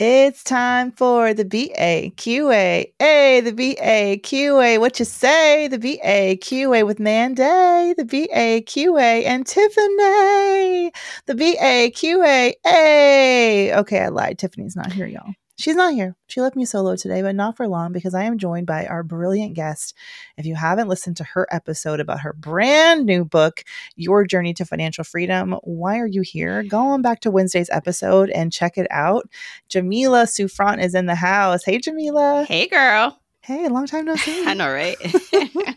It's time for the BAQA. Hey, the BAQA. What you say? The BAQA with Mandi, the BAQA, and Tiffany. The BAQA. Hey. Okay, I lied. Tiffany's not here, y'all. She's not here. She left me solo today, but not for long because I am joined by our brilliant guest. If you haven't listened to her episode about her brand new book, Your Journey to Financial Freedom, why are you here? Go on back to Wednesday's episode and check it out. Jamila Souffrant is in the house. Hey, Jamila. Hey, girl. Hey, long time no see. I know, right?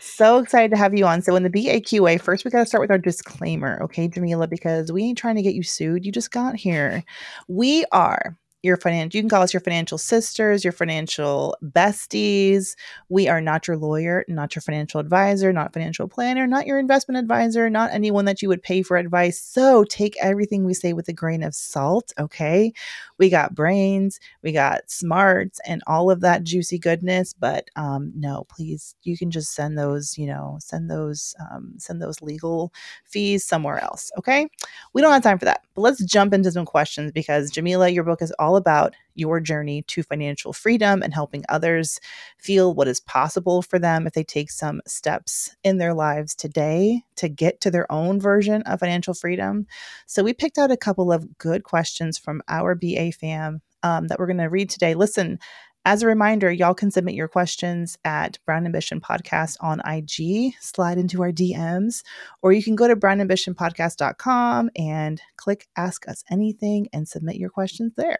so excited to have you on. So, in the BAQA, first we got to start with our disclaimer, okay, Jamila, because we ain't trying to get you sued. You just got here. We are your financial you can call us your financial sisters your financial besties. We are not your lawyer not your financial advisor not financial planner not your investment advisor not anyone that you would pay for advice. So take everything we say with a grain of salt okay? We got brains we got smarts and all of that juicy goodness but um, no please you can just send those you know send those um, send those legal fees somewhere else okay? We don't have time for that but let's jump into some questions because jamila your book is all about your journey to financial freedom and helping others feel what is possible for them if they take some steps in their lives today to get to their own version of financial freedom. So, we picked out a couple of good questions from our BA fam um, that we're going to read today. Listen, as a reminder, y'all can submit your questions at Brown Ambition Podcast on IG, slide into our DMs, or you can go to brownambitionpodcast.com and click Ask Us Anything and submit your questions there.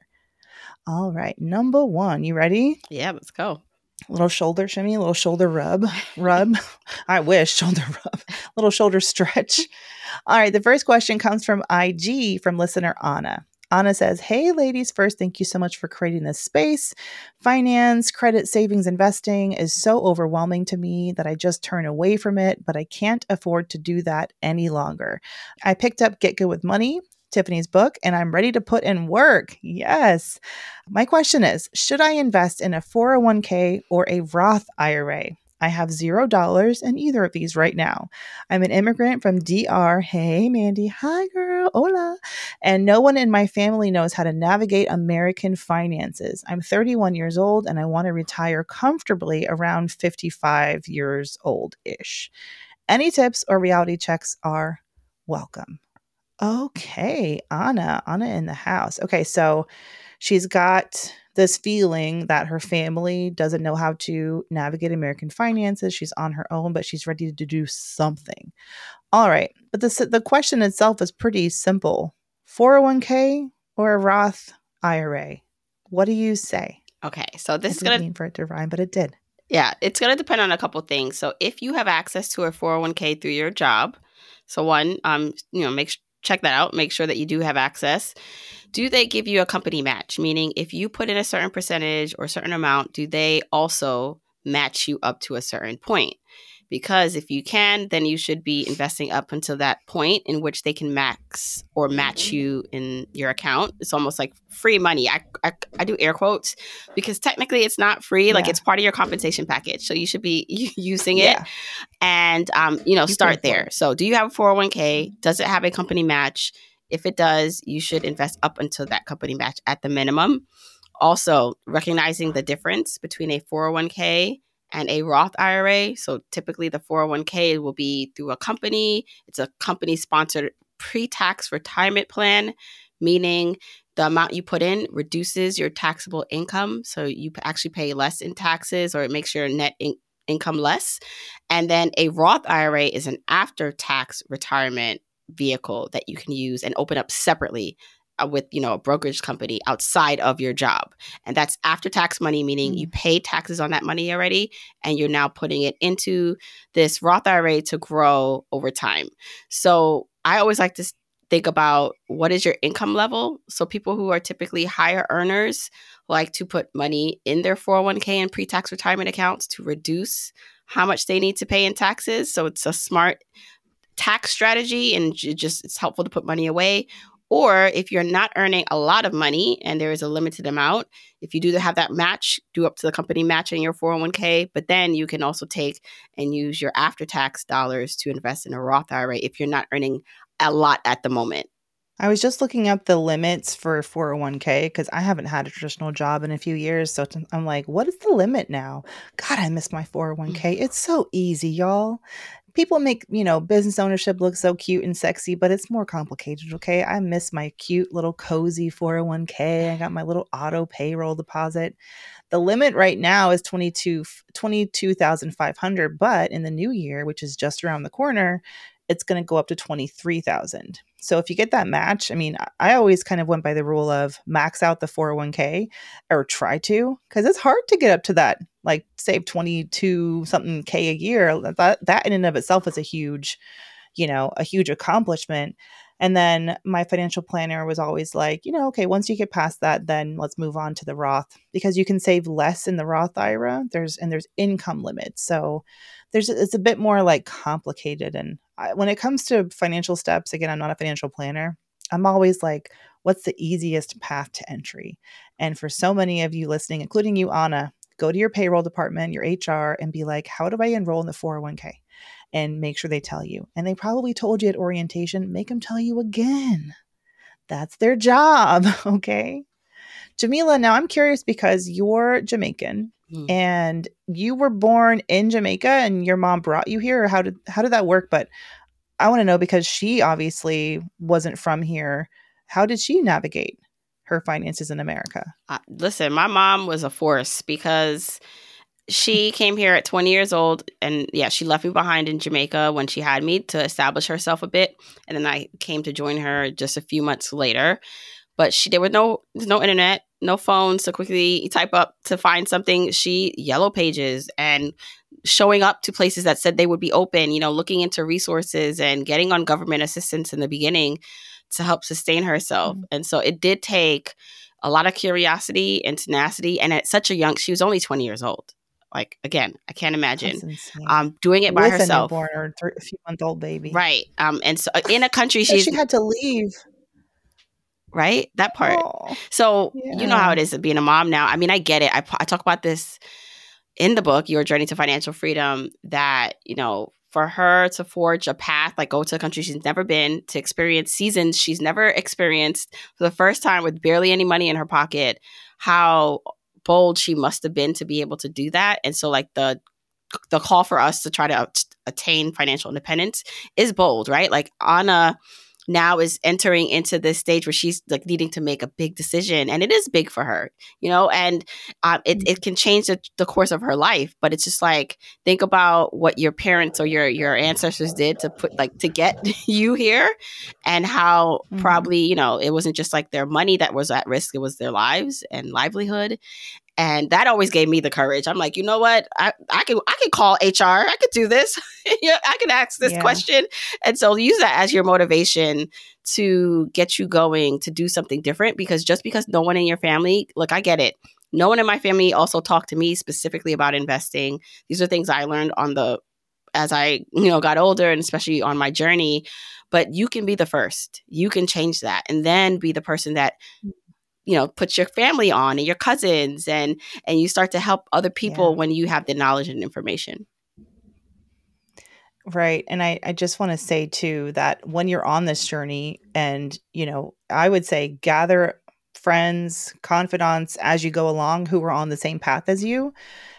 All right, number one. You ready? Yeah, let's go. A little shoulder shimmy, a little shoulder rub, rub. I wish shoulder rub, little shoulder stretch. All right, the first question comes from IG from listener Anna. Anna says, Hey, ladies, first, thank you so much for creating this space. Finance, credit, savings, investing is so overwhelming to me that I just turn away from it, but I can't afford to do that any longer. I picked up Get Good with Money Tiffany's book and I'm ready to put in work. Yes. My question is Should I invest in a 401k or a Roth IRA? I have zero dollars in either of these right now. I'm an immigrant from DR. Hey, Mandi. Hi, girl. Hola. And no one in my family knows how to navigate American finances. I'm 31 years old and I want to retire comfortably around 55 years old ish. Any tips or reality checks are welcome. Okay, Anna, Anna in the house. Okay, so she's got this feeling that her family doesn't know how to navigate American finances. She's on her own, but she's ready to do something. All right, but the the question itself is pretty simple: 401k or a Roth IRA? What do you say? Okay, so this is gonna mean for it to rhyme, but it did. Yeah, it's gonna depend on a couple things. So if you have access to a 401k through your job, so one, um, you know, make check that out. Make sure that you do have access. Do they give you a company match? Meaning, if you put in a certain percentage or certain amount, do they also match you up to a certain point? Because if you can, then you should be investing up until that point in which they can max or match you in your account. It's almost like free money. I, I, I do air quotes because technically it's not free. Yeah. Like it's part of your compensation package. So you should be using it yeah. and, um, you know, you start there. So do you have a 401k? Does it have a company match? If it does, you should invest up until that company match at the minimum. Also, recognizing the difference between a 401k and a Roth IRA. So typically the 401k will be through a company. It's a company sponsored pre-tax retirement plan, meaning the amount you put in reduces your taxable income. So you actually pay less in taxes or it makes your net in- income less. And then a Roth IRA is an after tax retirement vehicle that you can use and open up separately with you know a brokerage company outside of your job. And that's after tax money meaning you mm. pay taxes on that money already and you're now putting it into this Roth IRA to grow over time. So i always like to think about what is your income level? So people who are typically higher earners like to put money in their 401k and pre-tax retirement accounts to reduce how much they need to pay in taxes. So it's a smart tax strategy and just it's helpful to put money away or if you're not earning a lot of money and there is a limited amount, if you do have that match, do up to the company match in your 401k, but then you can also take and use your after tax dollars to invest in a Roth IRA if you're not earning a lot at the moment. I was just looking up the limits for 401k because I haven't had a traditional job in a few years. So I'm like, what is the limit now? God, I miss my 401k. Mm. It's so easy, y'all people make you know business ownership look so cute and sexy but it's more complicated okay? I miss my cute little cozy 401k i got my little auto payroll deposit. The limit right now is 22 22500 but in the new year which is just around the corner it's going to go up to 23000 so if you get that match, I mean, I always kind of went by the rule of max out the 401k or try to because it's hard to get up to that like save 22 something k a year. That that in and of itself is a huge, you know, a huge accomplishment. And then my financial planner was always like, you know, okay, once you get past that, then let's move on to the Roth because you can save less in the Roth IRA. There's and there's income limits. So there's it's a bit more like complicated and I, when it comes to financial steps, again, I'm not a financial planner. I'm always like, what's the easiest path to entry? And for so many of you listening, including you, Anna, go to your payroll department, your HR, and be like, how do I enroll in the 401k? And make sure they tell you. And they probably told you at orientation, make them tell you again. That's their job. Okay. Jamila, now I'm curious because you're Jamaican mm. and you were born in Jamaica and your mom brought you here or how did how did that work? But I want to know because she obviously wasn't from here. How did she navigate her finances in America? Uh, listen, my mom was a force because she came here at 20 years old and yeah she left me behind in jamaica when she had me to establish herself a bit and then i came to join her just a few months later but she there was no there's no internet no phones to quickly type up to find something. She yellow pages and showing up to places that said they would be open, you know, looking into resources and getting on government assistance in the beginning to help sustain herself. Mm-hmm. And so it did take a lot of curiosity and tenacity. And at such a young, she was only 20 years old. Like again, I can't imagine um, doing it by With herself. A newborn or a few month old baby, right? Um, and so uh, in a country, she she had to leave right? That part. Oh, so yeah. you know how it is being a mom now. I mean, I get it. I, I talk about this in the book, Your Journey to Financial Freedom, that, you know, for her to forge a path, like go to a country she's never been, to experience seasons she's never experienced for the first time with barely any money in her pocket, how bold she must have been to be able to do that. And so, like, the the call for us to try to attain financial independence is bold, right? Like Anna now is entering into this stage where she's like needing to make a big decision and it is big for her you know and uh, it, it can change the, the course of her life but it's just like think about what your parents or your your ancestors did to put like to get you here and how mm-hmm. probably you know it wasn't just like their money that was at risk it was their lives and livelihood and that always gave me the courage. I'm like, you know what? I, I can I can call HR. I could do this. yeah, I can ask this yeah. question. And so use that as your motivation to get you going to do something different because just because no one in your family, look, I get it. No one in my family also talked to me specifically about investing. These are things I learned on the as I, you know, got older and especially on my journey. But you can be the first. You can change that and then be the person that you know put your family on and your cousins and and you start to help other people yeah. when you have the knowledge and information right and i i just want to say too that when you're on this journey and you know i would say gather friends confidants as you go along who are on the same path as you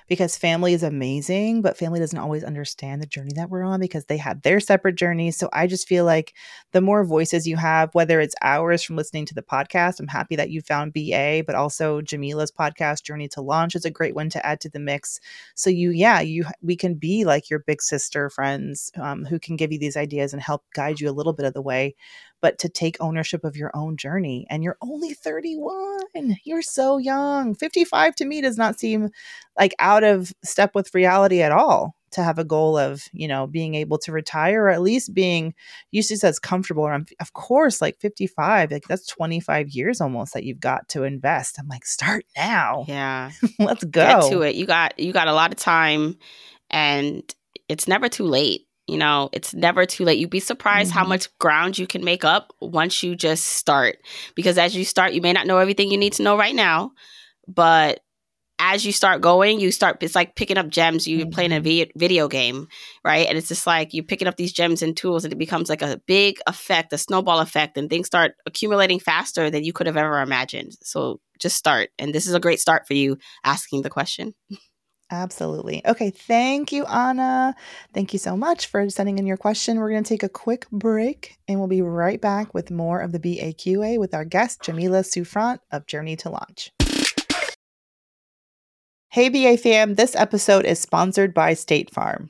because family is amazing, but family doesn't always understand the journey that we're on because they had their separate journeys. So I just feel like the more voices you have, whether it's hours from listening to the podcast, I'm happy that you found BA, but also Jamila's podcast, Journey to Launch, is a great one to add to the mix. So you, yeah, you, we can be like your big sister friends um, who can give you these ideas and help guide you a little bit of the way but to take ownership of your own journey. And you're only 31. You're so young. 55 to me does not seem like out of step with reality at all to have a goal of you know being able to retire or at least being usually says comfortable or of course like 55 like that's 25 years almost that you've got to invest i'm like start now Yeah. let's go Get to it. You got you got a lot of time and it's never too late. You know, it's never too late. You'd be surprised how Mhm. much ground you can make up once you just start. Because as you start, you may not know everything you need to know right now, but as you start going, you start. It's like picking up gems. You're playing a vi- video game, right? And it's just like you're picking up these gems and tools, and it becomes like a big effect, a snowball effect, and things start accumulating faster than you could have ever imagined. So just start, and this is a great start for you asking the question. Absolutely. Okay. Thank you, Anna. Thank you so much for sending in your question. We're going to take a quick break and we'll be right back with more of the BAQA with our guest, Jamila Souffrant of Journey to Launch. Hey, BA fam. This episode is sponsored by State Farm.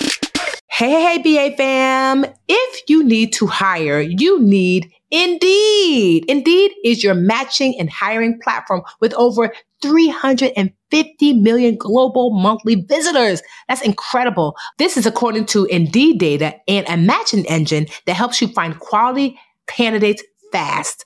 Hey, hey, BA fam. If you need to hire, you need Indeed. Indeed is your matching and hiring platform with over 350 million global monthly visitors. That's incredible. This is according to Indeed data and a matching engine that helps you find quality candidates fast.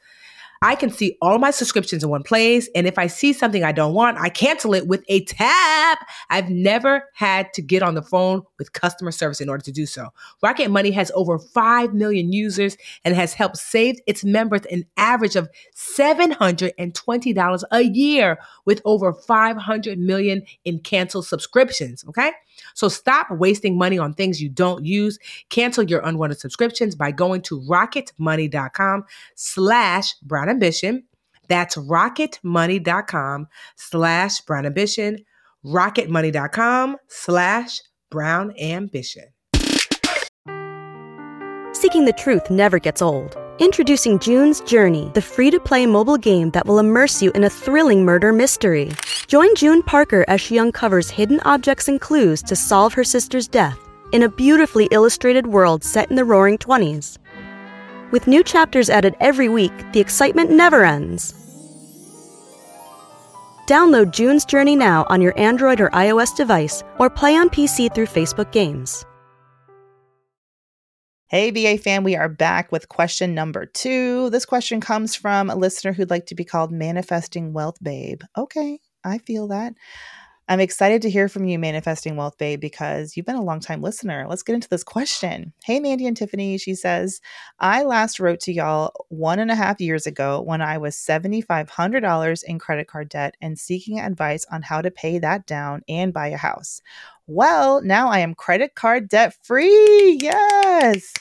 I can see all my subscriptions in one place. And if I see something I don't want, I cancel it with a tap. I've never had to get on the phone with customer service in order to do so. Rocket Money has over 5 million users and has helped save its members an average of $720 a year with over 500 million in canceled subscriptions. Okay. So stop wasting money on things you don't use. Cancel your unwanted subscriptions by going to rocketmoney.com slash brown ambition. That's rocketmoney.com slash brown ambition. Rocketmoney.com slash brown ambition. Seeking the truth never gets old. Introducing June's Journey, the free to play mobile game that will immerse you in a thrilling murder mystery. Join June Parker as she uncovers hidden objects and clues to solve her sister's death in a beautifully illustrated world set in the roaring 20s. With new chapters added every week, the excitement never ends. Download June's Journey now on your Android or iOS device or play on PC through Facebook Games. Hey, BA fan, we are back with question number two. This question comes from a listener who'd like to be called Manifesting Wealth Babe. Okay, I feel that. I'm excited to hear from you, Manifesting Wealth Babe, because you've been a long time listener. Let's get into this question. Hey, Mandi and Tiffany, she says, I last wrote to y'all one and a half years ago when I was $7,500 in credit card debt and seeking advice on how to pay that down and buy a house. Well, now I am credit card debt free. Yes.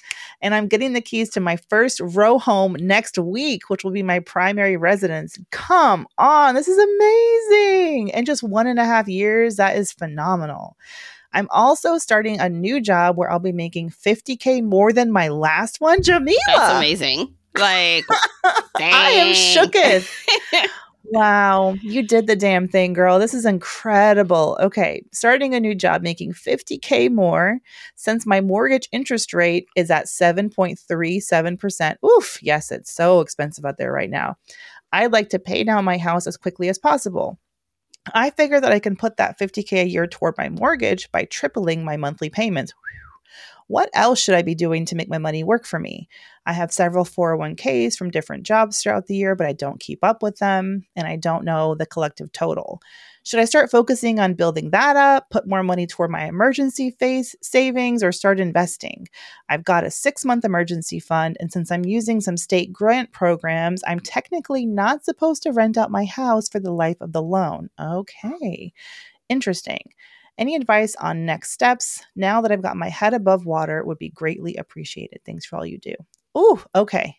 And I'm getting the keys to my first row home next week, which will be my primary residence. Come on. This is amazing. In just one and a half years, that is phenomenal. I'm also starting a new job where I'll be making 50K more than my last one. Jamila. That's amazing. Like, I am shooketh. Wow, you did the damn thing, girl. This is incredible. Okay, starting a new job making 50K more since my mortgage interest rate is at 7.37%. Oof, yes, it's so expensive out there right now. I'd like to pay down my house as quickly as possible. I figure that I can put that 50K a year toward my mortgage by tripling my monthly payments. What else should I be doing to make my money work for me? I have several 401ks from different jobs throughout the year, but I don't keep up with them and I don't know the collective total. Should I start focusing on building that up, put more money toward my emergency phase savings, or start investing? I've got a six month emergency fund, and since I'm using some state grant programs, I'm technically not supposed to rent out my house for the life of the loan. Okay, interesting. Any advice on next steps now that I've got my head above water would be greatly appreciated. Thanks for all you do. Ooh, okay.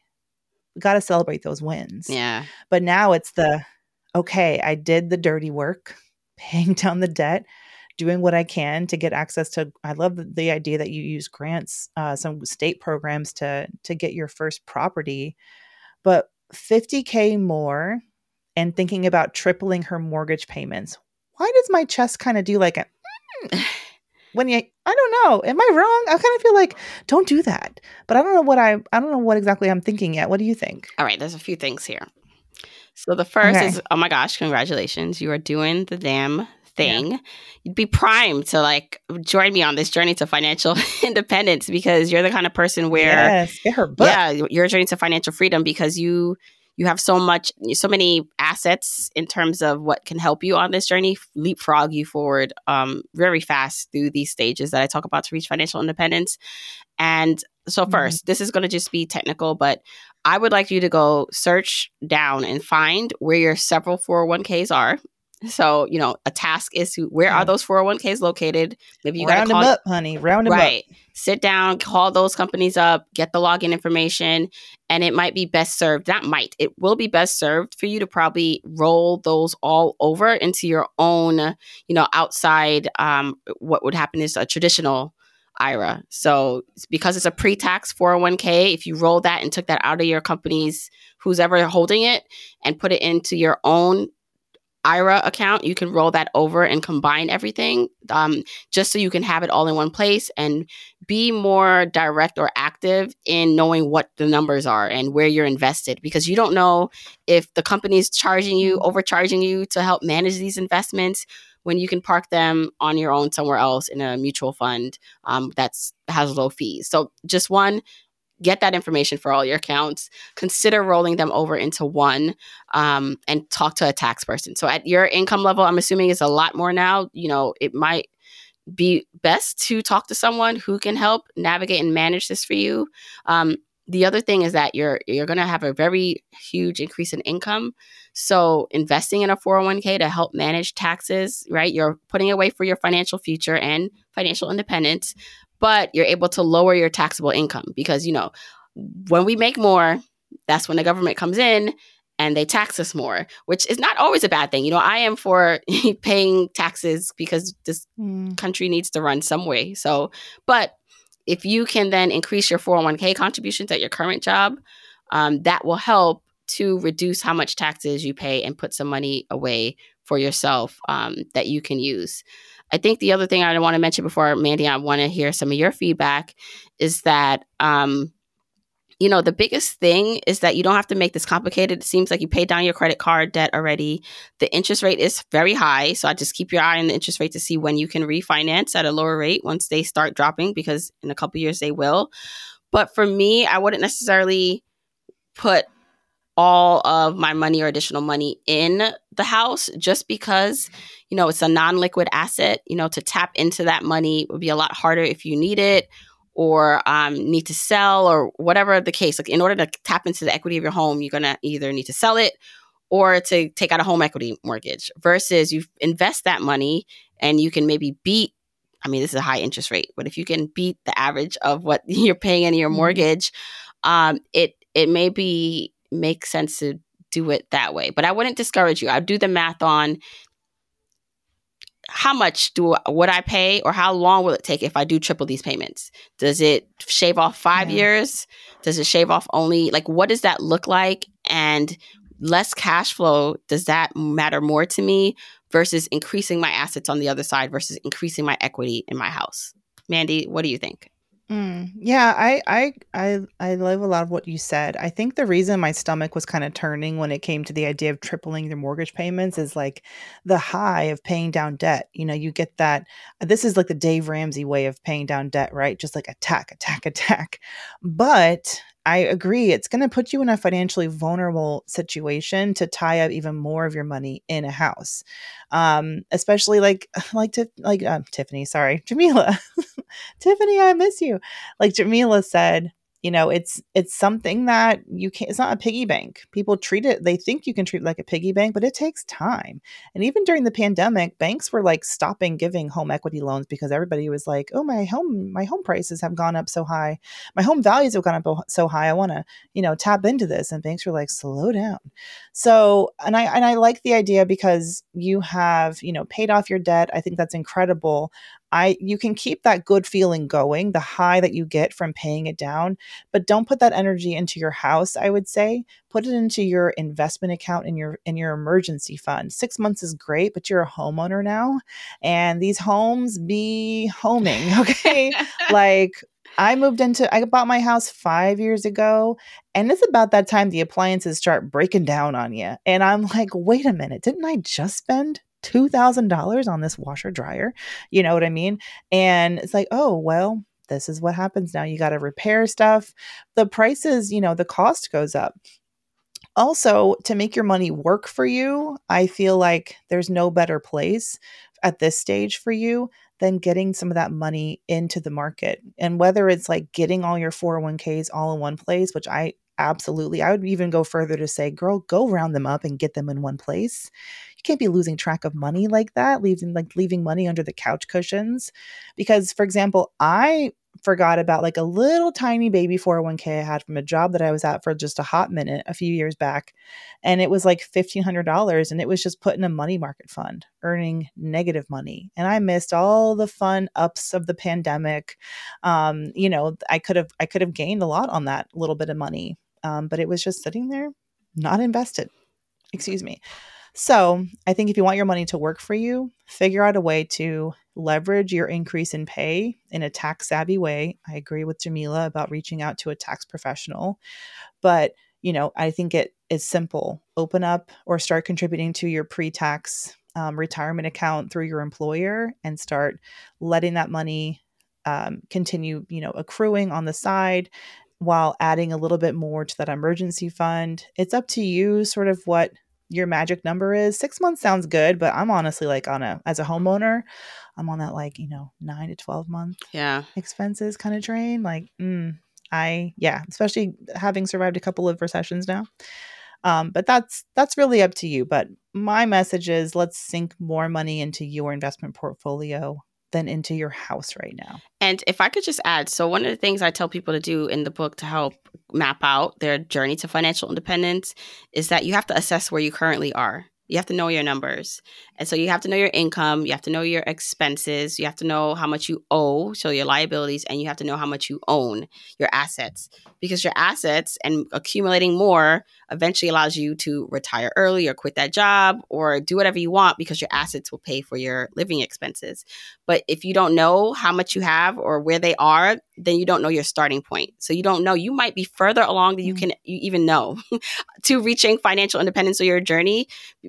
We got to celebrate those wins. Yeah. But now it's the okay, I did the dirty work, paying down the debt, doing what I can to get access to. I love the, the idea that you use grants, uh, some state programs to to get your first property, but 50k more, and thinking about tripling her mortgage payments. Why does my chest kind of do like a when you I don't know. Am I wrong? I kind of feel like don't do that. But I don't know what I I don't know what exactly I'm thinking yet. What do you think? All right, there's a few things here. So the first okay. is oh my gosh, congratulations. You are doing the damn thing. Yeah. You'd be primed to like join me on this journey to financial independence because you're the kind of person where yes, get her book. Yeah, your journey to financial freedom because you you have so much so many assets in terms of what can help you on this journey leapfrog you forward um, very fast through these stages that i talk about to reach financial independence and so 1st mm-hmm. this is going to just be technical but i would like you to go search down and find where your several 401ks are so, you know, a task is to where are those 401ks located? Maybe you got to call them up, honey. Round them up. right. up. Sit down, call those companies up, get the login information, and it might be best served. That might, it will be best served for you to probably roll those all over into your own, you know, outside. Um, what would happen is a traditional IRA. So because it's a pre-tax 401k, if you roll that and took that out of your company's who's ever holding it and put it into your own IRA account, you can roll that over and combine everything um, just so you can have it all in one place and be more direct or active in knowing what the numbers are and where you're invested because you don't know if the company's charging you, mm-hmm. overcharging you to help manage these investments when you can park them on your own somewhere else in a mutual fund um, that's has low fees. So just one, get that information for all your accounts consider rolling them over into one um, and talk to a tax person. So at your income level i'm assuming is a lot more now. You know it might be best to talk to someone who can help navigate and manage this for you. Um, the other thing is that you're you're going to have a very huge increase in income. So investing in a 401k to help manage taxes right? You're putting away for your financial future and financial independence but you're able to lower your taxable income because, you know, when we make more, that's when the government comes in and they tax us more, which is not always a bad thing. You know, I am for paying taxes because this mm. country needs to run some way. So, but if you can then increase your 401k contributions at your current job, um, that will help to reduce how much taxes you pay and put some money away for yourself um, that you can use. I think the other thing I want to mention before Mandi, I want to hear some of your feedback is that, um, you know, the biggest thing is that you don't have to make this complicated. It seems like you paid down your credit card debt already. The interest rate is very high. So I just keep your eye on the interest rate to see when you can refinance at a lower rate once they start dropping, because in a couple years they will. But for me, I wouldn't necessarily put all of my money or additional money in the house just because you know it's a non-liquid asset you know to tap into that money would be a lot harder if you need it or um, need to sell or whatever the case like in order to tap into the equity of your home you're going to either need to sell it or to take out a home equity mortgage versus you invest that money and you can maybe beat I mean, this is a high interest rate, but if you can beat the average of what you're paying in your mm-hmm. mortgage, um, it it may be make sense to do it that way. But I wouldn't discourage you. I'd do the math on how much do would I pay or how long will it take if I do triple these payments? Does it shave off 5 yeah. years? Does it shave off only like what does that look like and less cash flow does that matter more to me versus increasing my assets on the other side versus increasing my equity in my house? Mandi, what do you think? Mm, yeah, I, I, I, I love a lot of what you said. I think the reason my stomach was kind of turning when it came to the idea of tripling your mortgage payments is like the high of paying down debt. You know, you get that. This is like the Dave Ramsey way of paying down debt, right? Just like attack, attack, attack. But I agree. It's going to put you in a financially vulnerable situation to tie up even more of your money in a house, um, especially like like to like uh, Tiffany. Sorry, Jamila. Tiffany, I miss you. Like Jamila said, you know it's it's something that you can't it's not a piggy bank. People treat it they think you can treat like a piggy bank but it takes time. And even during the pandemic banks were like stopping giving home equity loans because everybody was like oh my home my home prices have gone up so high. My home values have gone up so high. I want to you know tap into this. And banks were like slow down. So and i and i like the idea because you have you know paid off your debt. I think that's incredible I you can keep that good feeling going, the high that you get from paying it down, but don't put that energy into your house, I would say. Put it into your investment account in your in your emergency fund. 6 months is great, but you're a homeowner now, and these homes be homing, okay? like I moved into I bought my house 5 years ago and it's about that time the appliances start breaking down on you. And I'm like, "Wait a minute, didn't I just spend $2,000 on this washer dryer. You know what I mean? And it's like, oh, well, this is what happens now. You got to repair stuff. The prices, you know, the cost goes up. Also, to make your money work for you, I feel like there's no better place at this stage for you than getting some of that money into the market. And whether it's like getting all your 401ks all in one place, which I absolutely, I would even go further to say, girl, go round them up and get them in one place you can't be losing track of money like that, leaving like leaving money under the couch cushions. Because, for example, I forgot about like a little tiny baby 401k I had from a job that I was at for just a hot minute a few years back. And it was like $1,500 and it was just put in a money market fund, earning negative money. And I missed all the fun ups of the pandemic. Um, you know, I could have, I could have gained a lot on that little bit of money. Um, but it was just sitting there, not invested. Excuse me. So I think if you want your money to work for you, figure out a way to leverage your increase in pay in a tax savvy way. I agree with Jamila about reaching out to a tax professional. But, you know, I think it is simple. Open up or start contributing to your pre tax um, retirement account through your employer and start letting that money um, continue, you know, accruing on the side while adding a little bit more to that emergency fund. It's up to you, sort of what your magic number is. Six months sounds good, but I'm honestly like on a as a homeowner, I'm on that like you know nine to twelve month yeah expenses kind of train. Like, mm, I yeah, especially having survived a couple of recessions now. Um, but that's that's really up to you. But my message is let's sink more money into your investment portfolio than into your house right now. And if I could just add, so one of the things I tell people to do in the book to help map out their journey to financial independence is that you have to assess where you currently are. You have to know your numbers. And so you have to know your income, you have to know your expenses, you have to know how much you owe, so your liabilities, and you have to know how much you own, your assets. Because your assets and accumulating more eventually allows you to retire early or quit that job or do whatever you want because your assets will pay for your living expenses. But if you don't know how much you have or where they are, then you don't know your starting point. So you don't know. You might be further along than you mm. can you even know to reaching financial independence or your journey,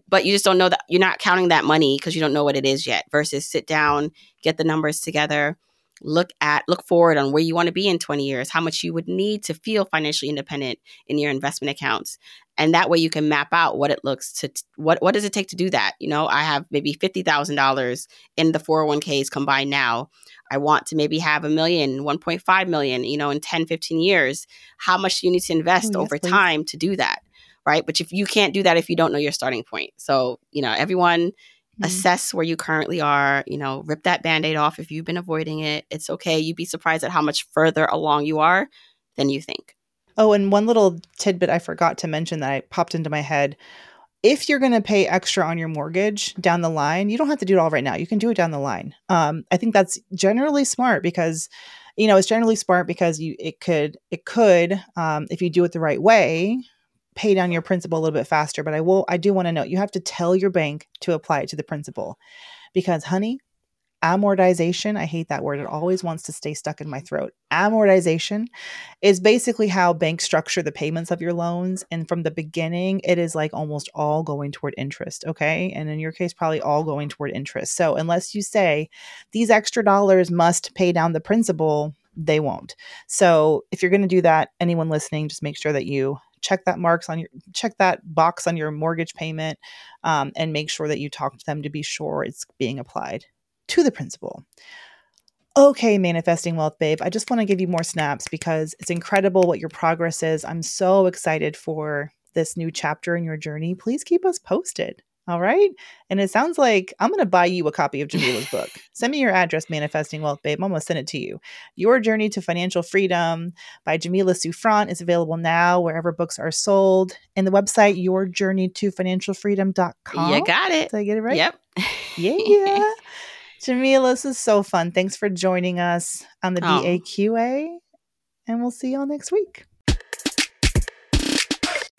but you just don't know that you're not counting that money because you don't know what it is yet versus sit down, get the numbers together look at look forward on where you want to be in 20 years how much you would need to feel financially independent in your investment accounts. And that way you can map out what it looks to what what does it take to do that? You know i have maybe $50000 in the 401ks combined now. I want to maybe have a million 1.5 million you know in 10 15 years. How much do you need to invest Oh, yes, over please. time to do that right? But if you can't do that if you don't know your starting point. So you know everyone Mhm. assess where you currently are you know rip that band-aid off if you've been avoiding it it's okay you'd be surprised at how much further along you are than you think Oh, and one little tidbit I forgot to mention that I popped into my head. If you're going to pay extra on your mortgage down the line, you don't have to do it all right now. You can do it down the line. Um, I think that's generally smart because, you know, it's generally smart because you it could it could um, if you do it the right way, pay down your principal a little bit faster. But I will I do want to note you have to tell your bank to apply it to the principal. Because, honey, amortization i hate that word it always wants to stay stuck in my throat. Amortization is basically how banks structure the payments of your loans and from the beginning it is like almost all going toward interest okay? And in your case probably all going toward interest. So unless you say these extra dollars must pay down the principal they won't. So if you're going to do that anyone listening just make sure that you check that marks on your check that box on your mortgage payment um, and make sure that you talk to them to be sure it's being applied to the principal. Okay, manifesting wealth, babe. I just want to give you more snaps because it's incredible what your progress is. I'm so excited for this new chapter in your journey. Please keep us posted. All right. And it sounds like I'm going to buy you a copy of Jamila's book. Send me your address, Manifesting Wealth, babe. I'm going to send it to you. Your Journey to Financial Freedom by Jamila Souffrant is available now wherever books are sold. And the website, yourjourneytofinancialfreedom.com. you got it Did I get it right? yep Yeah. Jamila, this is so fun. Thanks for joining us on the Oh. BAQA. And we'll see y'all next week.